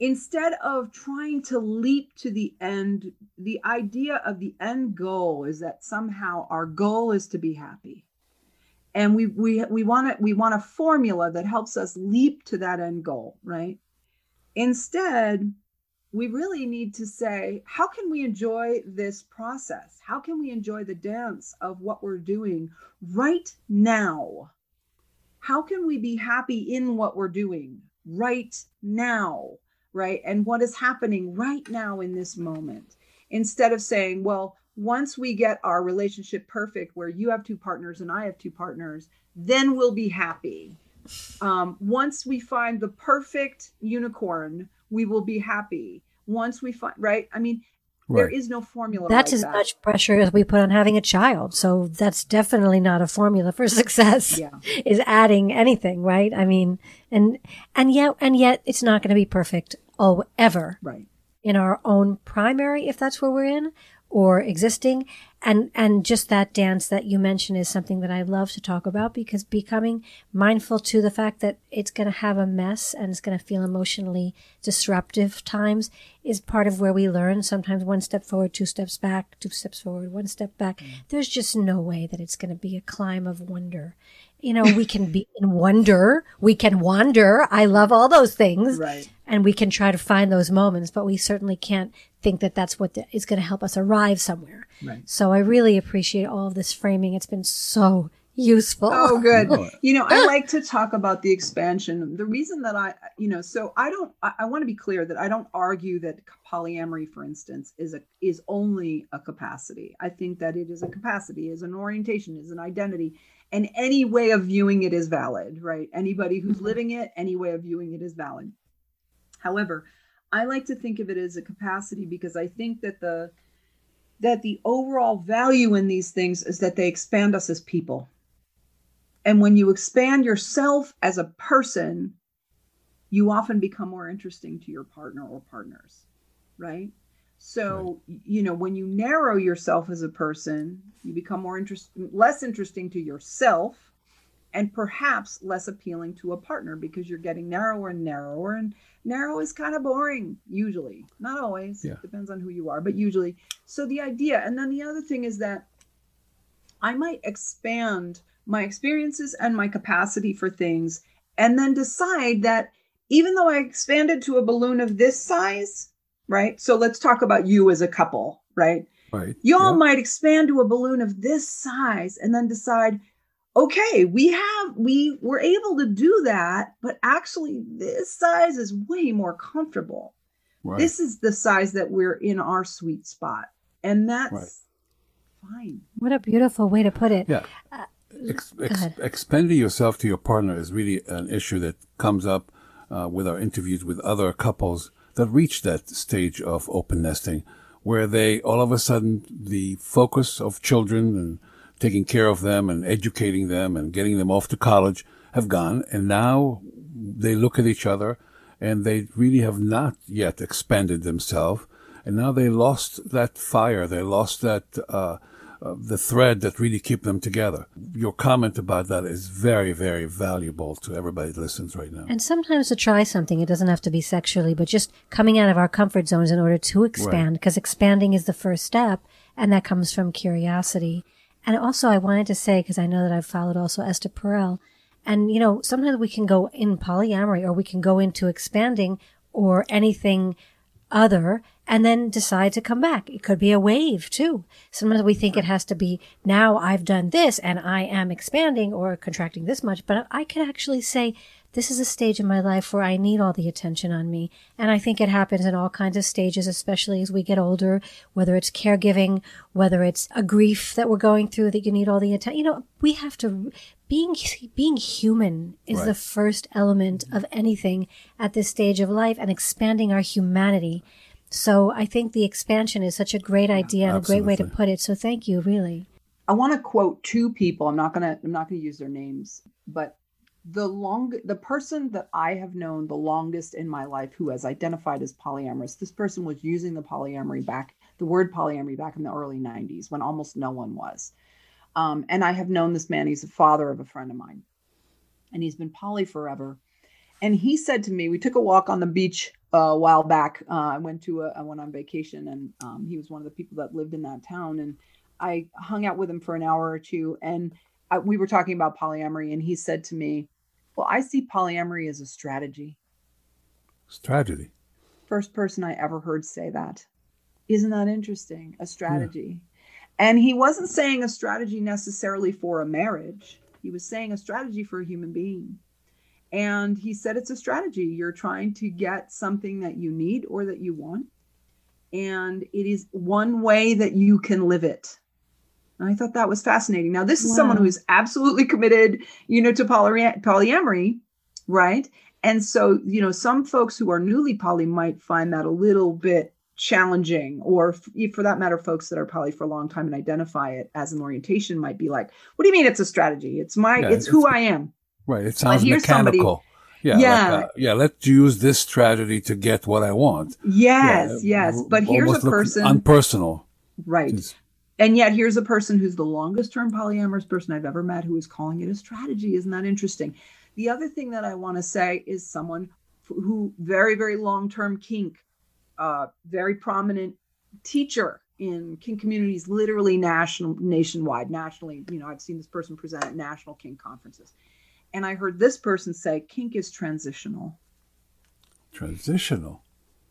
instead of trying to leap to the end, the idea of the end goal is that somehow our goal is to be happy. And we we we want it, we want a formula that helps us leap to that end goal, right? Instead, we really need to say, how can we enjoy this process? How can we enjoy the dance of what we're doing right now? How can we be happy in what we're doing right now? right? And what is happening right now in this moment. Instead of saying, well, once we get our relationship perfect, where you have two partners and I have two partners, then we'll be happy. Um, once we find the perfect unicorn, we will be happy. Once we find, right? I mean, Right. There is no formula. That's like as that. much pressure as we put on having a child. So that's definitely not a formula for success. Yeah. Is adding anything, right? I mean, and and yet and yet it's not going to be perfect oh ever right in our own primary if that's where we're in or existing. And and just that dance that you mentioned is something that I love to talk about because becoming mindful to the fact that it's going to have a mess and it's going to feel emotionally disruptive times is part of where we learn. Sometimes one step forward two steps back two steps forward one step back. Mm. there's just no way that it's going to be a climb of wonder you know, we can be in wonder, we can wander. I love all those things. Right. And we can try to find those moments, but we certainly can't think that that's what the, is going to help us arrive somewhere. Right. So I really appreciate all of this framing. It's been so useful. Oh, good. Oh. You know, I like to talk about the expansion. The reason that I, you know, so I don't, I, I want to be clear that I don't argue that polyamory, for instance, is a is only a capacity. I think that it is a capacity, is an orientation, is an identity, and any way of viewing it is valid, right? Anybody who's mm-hmm. living it, any way of viewing it is valid. However, I like to think of it as a capacity because I think that the that the overall value in these things is that they expand us as people. And when you expand yourself as a person, you often become more interesting to your partner or partners, right? So, right. you know, when you narrow yourself as a person, you become more interest less interesting to yourself and perhaps less appealing to a partner because you're getting narrower and narrower and narrow is kind of boring usually. Not always. Yeah. It depends on who you are, but usually. So the idea and then the other thing is that I might expand my experiences and my capacity for things and then decide that even though I expanded to a balloon of this size, right? So let's talk about you as a couple, right? Right. Y'all yeah. might expand to a balloon of this size and then decide, okay, we have we were able to do that, but actually this size is way more comfortable. Right. This is the size that we're in our sweet spot. And that's right. fine. What a beautiful way to put it. Yeah. Uh, ex- ex- expanding yourself to your partner is really an issue that comes up uh, with our interviews with other couples that reach that stage of open nesting where they all of a sudden the focus of children and taking care of them and educating them and getting them off to college have gone. And now they look at each other and they really have not yet expanded themselves. And now they lost that fire. They lost that uh, uh, the thread that really keep them together. Your comment about that is very, very valuable to everybody that listens right now. And sometimes to try something, it doesn't have to be sexually, but just coming out of our comfort zones in order to expand, because right. expanding is the first step, and that comes from curiosity. And also, I wanted to say, because I know that I've followed also Esther Perel, and you know, sometimes we can go in polyamory or we can go into expanding or anything other and then decide to come back. It could be a wave too. Sometimes we think it has to be now I've done this and I am expanding or contracting this much, but I could actually say this is a stage in my life where I need all the attention on me. And I think it happens in all kinds of stages, especially as we get older, whether it's caregiving, whether it's a grief that we're going through that you need all the attention. You know, we have to being being human is Right. the first element of anything at this stage of life and expanding our humanity. So I think the expansion is such a great idea and a great way to put it. So thank you, really. I want to quote two people. I'm not gonna I'm not gonna use their names, but the long the person that I have known the longest in my life who has identified as polyamorous. This person was using the polyamory back the word polyamory back in the early 90s when almost no one was. Um, and I have known this man. He's the father of a friend of mine, and he's been poly forever. And he said to me, we took a walk on the beach uh, a while back. Uh, I went to a, I went on vacation, and um, he was one of the people that lived in that town. And I hung out with him for an hour or two, and I, we were talking about polyamory. And he said to me, "Well, I see polyamory as a strategy." It's tragedy. First person I ever heard say that. Isn't that interesting? A strategy. And he wasn't saying a strategy necessarily for a marriage. He was saying a strategy for a human being. And he said it's a strategy. You're trying to get something that you need or that you want. And it is one way that you can live it. And I thought that was fascinating. Now, this is someone who is absolutely committed, you know, to poly- polyamory, right? And so, you know, some folks who are newly poly might find that a little bit challenging, or f- for that matter, folks that are poly for a long time and identify it as an orientation might be like, "What do you mean it's a strategy? It's my, Yeah, it's who I am." Right. It sounds here's somebody- mechanical. yeah. Yeah. Like, uh, yeah. Let's use this tragedy to get what I want. Yes, Yeah, yes. But here's a person, Unpersonal. right? It's- And yet, here's a person who's the longest term polyamorous person I've ever met who is calling it a strategy. Isn't that interesting? The other thing that I want to say is someone who very, very long term kink, uh, very prominent teacher in kink communities, literally national, nationwide, nationally. You know, I've seen this person present at national kink conferences. And I heard this person say kink is transitional. Transitional.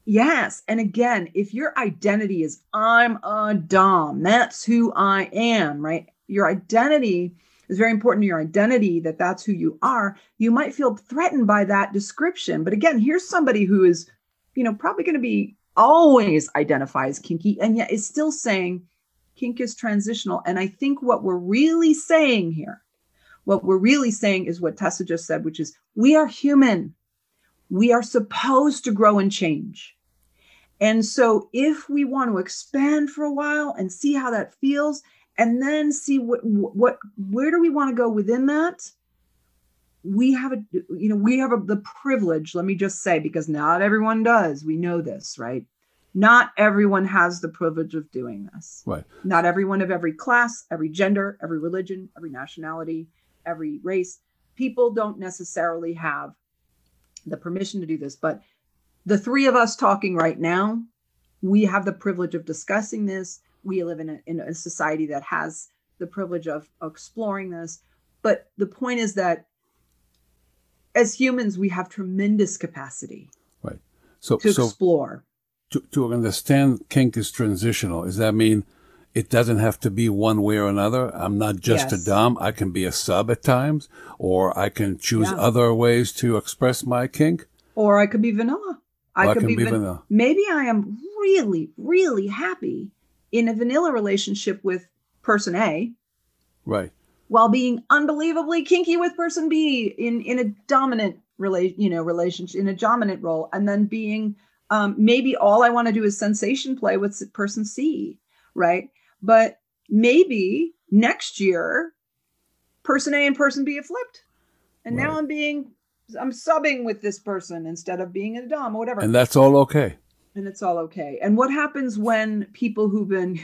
Yes. And again, if your identity is I'm a Dom, that's who I am, right? Your identity is very important to your identity that that's who you are. You might feel threatened by that description. But again, here's somebody who is, you know, probably going to be always identify as kinky and yet is still saying kink is transitional. And I think what we're really saying here, what we're really saying is what Tessa just said, which is we are human. We are supposed to grow and change. And so, if we want to expand for a while and see how that feels, and then see what what where do we want to go within that, we have a you know we have a, the privilege. Let me just say because not everyone does. We know this, right? Not everyone has the privilege of doing this. Right. Not everyone of every class, every gender, every religion, every nationality, every race. People don't necessarily have the permission to do this, but the three of us talking right now, we have the privilege of discussing this. We live in a, in a society that has the privilege of exploring this. But the point is that as humans, we have tremendous capacity Right. So, to so explore. to, to understand kink is transitional, does that mean it doesn't have to be one way or another? I'm not just Yes. a dom. I can be a sub at times, or I can choose Yeah. other ways to express my kink. Or I could be vanilla. I I could be, be van- vanilla. Maybe I am really, really happy in a vanilla relationship with person A, Right. while being unbelievably kinky with person B in in a dominant relate you know relationship in a dominant role, and then being um, maybe all I want to do is sensation play with person C, right? But maybe next year, person A and person B have flipped, and now I'm being I'm subbing with this person instead of being a dom or whatever And that's all okay. and it's all okay. And what happens when people who've been,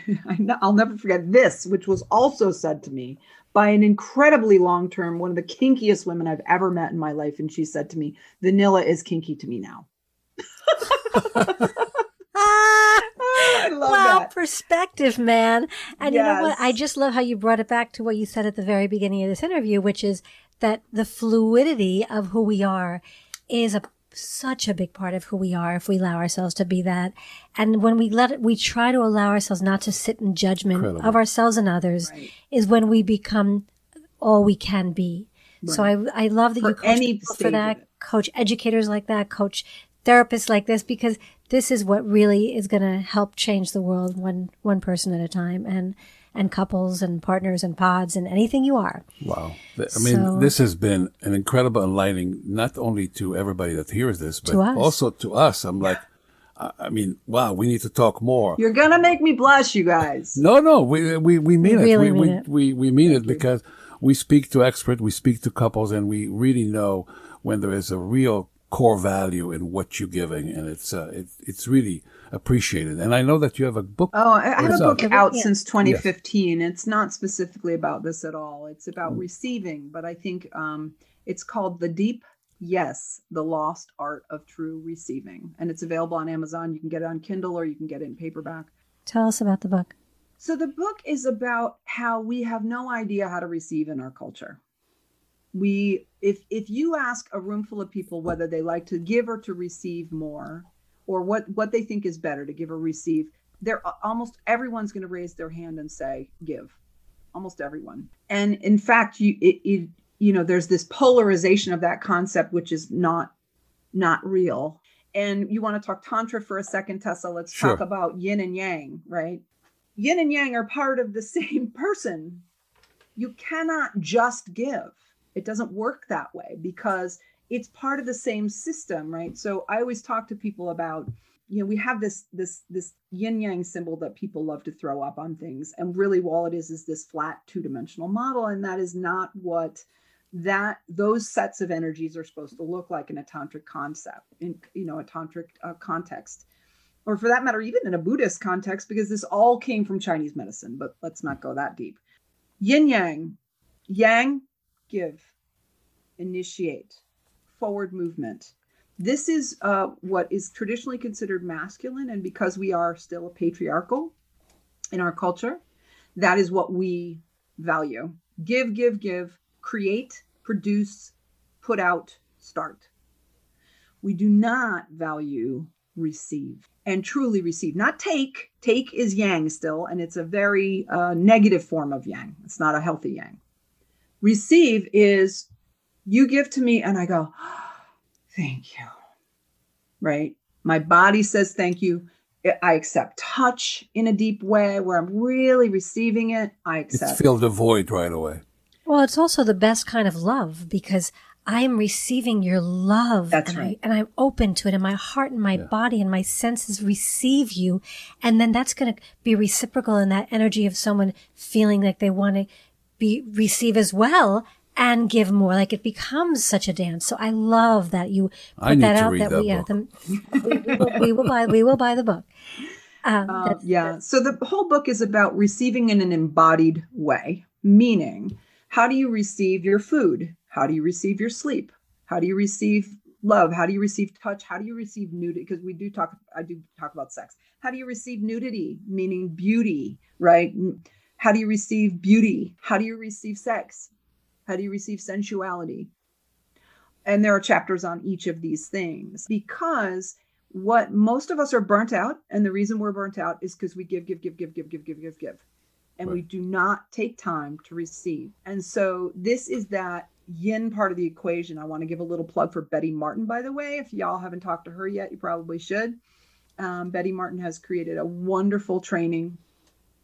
I'll never forget this, which was also said to me by an incredibly long term, one of the kinkiest women I've ever met in my life. And she said to me, Vanilla is kinky to me now. I love wow, that. perspective, man. And you know what? I just love how you brought it back to what you said at the very beginning of this interview, which is that the fluidity of who we are is a such a big part of who we are if we allow ourselves to be that. And when we let it, we try to allow ourselves not to sit in judgment Incredible. of ourselves and others Right. is when we become all we can be. So I, I love that For you coach any people for that, coach educators like that, coach therapists like this, because this is what really is going to help change the world one one person at a time. And and couples and partners and pods and anything you are. Wow. I mean, So- this has been an incredible enlightening, not only to everybody that hears this, but To also to us. I'm like, I I mean, wow, we need to talk more. You're gonna make me blush, you guys. No, no, we we, we mean it. really we, mean we, it. we we mean it because we speak to experts, we speak to couples, and we really know when there is a real core value in what you're giving, and it's uh, it, it's really appreciated. And I know that you have a book. Oh, I I have a book out Yeah. since 2015. It's not specifically about this at all. It's about receiving, but I think um, it's called The Deep Yes, The Lost Art of True Receiving. And it's available on Amazon. You can get it on Kindle or you can get it in paperback. Tell us about the book. So the book is about how we have no idea how to receive in our culture. We if if you ask a room full of people whether they like to give or to receive more or what what they think is better to give or receive, they're almost everyone's going to raise their hand and say give. Almost everyone. And in fact, you it, it you know there's this polarization of that concept which is not not real. And you want to talk tantra for a second, Tessa? Let's Sure. talk about yin and yang, right? yin and yang are part of the same person. You cannot just give. It doesn't work that way because it's part of the same system, right? So I always talk to people about, you know, we have this this this yin yang symbol that people love to throw up on things, and really all it is is this flat two dimensional model, and that is not what that those sets of energies are supposed to look like in a tantric concept in you know a tantric uh, context or for that matter, even in a Buddhist context, because this all came from Chinese medicine, but let's not go that deep. Yin yang, yang, give, initiate, forward movement. This is uh, what is traditionally considered masculine, and because we are still a patriarchal in our culture, that is what we value. Give, give, give, create, produce, put out, start. We do not value receive and truly receive, not take. Take is yang still, and it's a very uh, negative form of yang. It's not a healthy yang. Receive is you give to me, and I go, thank you. Right? My body says thank you. I accept touch in a deep way where I'm really receiving it. I It's accept. filled the void right away. Well, it's also the best kind of love because I am receiving your love That's and, right. I, and I'm open to it and my heart and my body and my senses receive you. And then that's going to be reciprocal in that energy of someone feeling like they want to be receive as well and give more. Like it becomes such a dance. So I love that you put I need that to out read that that we, yeah, book. the, we, we, will, we will buy, we will buy the book. Um, Uh, that's- yeah. So the whole book is about receiving in an embodied way, meaning, how do you receive your food? How do you receive your sleep? How do you receive love? How do you receive touch? How do you receive nudity? Because we do talk, I do talk about sex. How do you receive nudity, meaning beauty, right? How do you receive beauty? How do you receive sex? How do you receive sensuality? And there are chapters on each of these things because what most of us are burnt out and the reason we're burnt out is because we give give give give give give give give give and we do not take time to receive and so this is that yin part of the equation i want to give a little plug for betty martin by the way if y'all haven't talked to her yet you probably should um, betty martin has created a wonderful training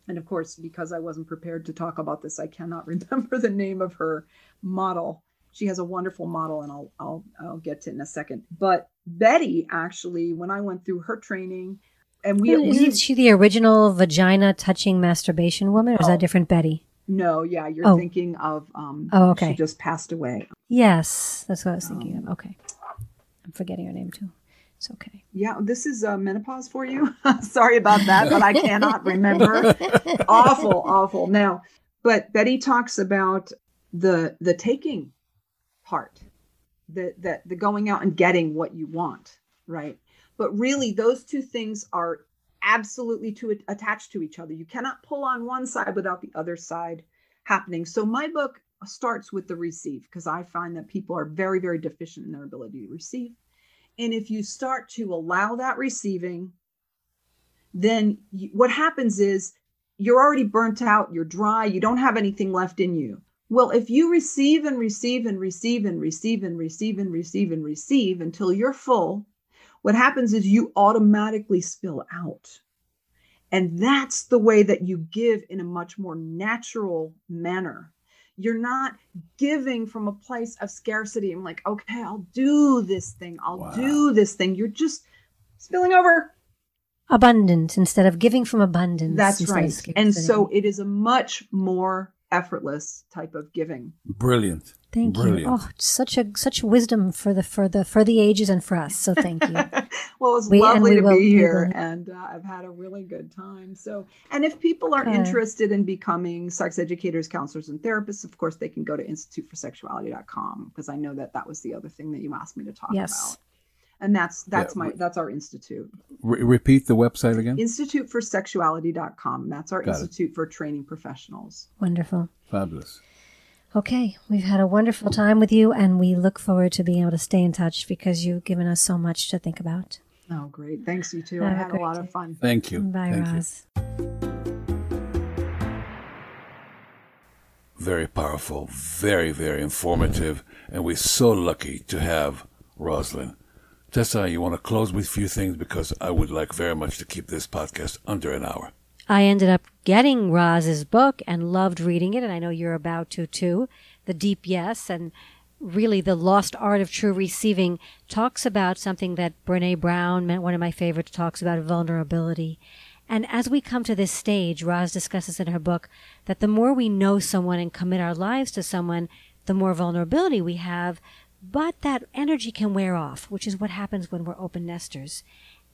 and of course because i wasn't prepared to talk about this i cannot remember the name of her model she has a wonderful model and I'll I'll I'll get to it in a second. But Betty actually when I went through her training and we, we Isn't she the original vagina touching masturbation woman or is Oh. that different Betty? no, yeah, you're Oh. thinking of um Oh, okay. she just passed away. Yes, that's what I was thinking Um, of. Okay. I'm forgetting her name too. It's okay. Yeah, this is uh, menopause for you. Sorry about that, but I cannot remember. awful, awful. Now, but Betty talks about the the taking part, the the the going out and getting what you want, right? But really, those two things are absolutely to attached to each other. You cannot pull on one side without the other side happening. So my book starts with the receive because I find that people are very very deficient in their ability to receive. And if you start to allow that receiving, then you, what happens is you're already burnt out, you're dry, you don't have anything left in you. Well, if you receive and receive and receive and receive and receive and receive and receive until you're full, what happens is you automatically spill out. And that's the way that you give in a much more natural manner. You're not giving from a place of scarcity. I'm like, okay, I'll do this thing. I'll Wow. do this thing. You're just spilling over. Abundant instead of giving from abundance. That's right. And so it is a much more effortless type of giving. Brilliant. Thank Brilliant. you. Oh, such a such wisdom for the for the for the ages and for us. So thank you. well, it's We- lovely to will- be here, and uh, I've had a really good time. So, and if people are Good. interested in becoming sex educators, counselors, and therapists, of course, they can go to instituteforsexuality.com because I know that that was the other thing that you asked me to talk Yes. about. And that's that's Yeah, my we- that's our institute. Re- repeat the website again. Instituteforsexuality.com. That's our Got it. institute for training professionals. Wonderful. Fabulous. Okay, we've had a wonderful time with you, and we look forward to being able to stay in touch because you've given us so much to think about. Oh, great! Thanks you too. Have I a had a great lot day. of fun. Thank you. Bye, Thank you. Very powerful, very, very informative, and we're so lucky to have Rosalyn. Tessa, you want to close with a few things because I would like very much to keep this podcast under an hour. I ended up getting Roz's book and loved reading it, and I know you're about to too. The Deep Yes and really the Lost Art of True Receiving talks about something that Brene Brown, one of my favorites, talks about vulnerability. And as we come to this stage, Roz discusses in her book that the more we know someone and commit our lives to someone, the more vulnerability we have, but that energy can wear off, which is what happens when we're open nesters.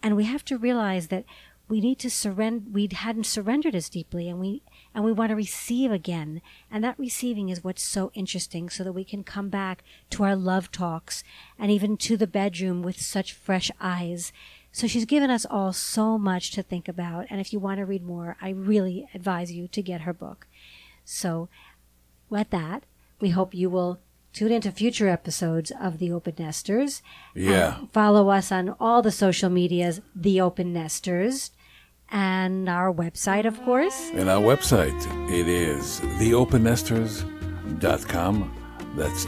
And we have to realize that we need to surrender we hadn't surrendered as deeply and we and we want to receive again. And that receiving is what's so interesting so that we can come back to our love talks and even to the bedroom with such fresh eyes. So she's given us all so much to think about and if you want to read more i really advise you to get her book. So with that we hope you will tune into future episodes of the open nesters. Yeah. follow us on all the social medias, The Open Nesters, and our website, of course. And our website, it is theopennesters.com. That's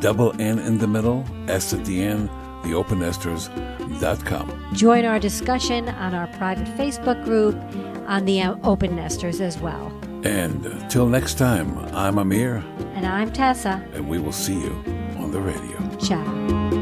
double N in the middle, S at the end, theopennesters.com. Join our discussion on our private Facebook group on the Open Nesters as well. And till next time, I'm Amir, And I'm Tessa. and we will see you on the radio. Ciao.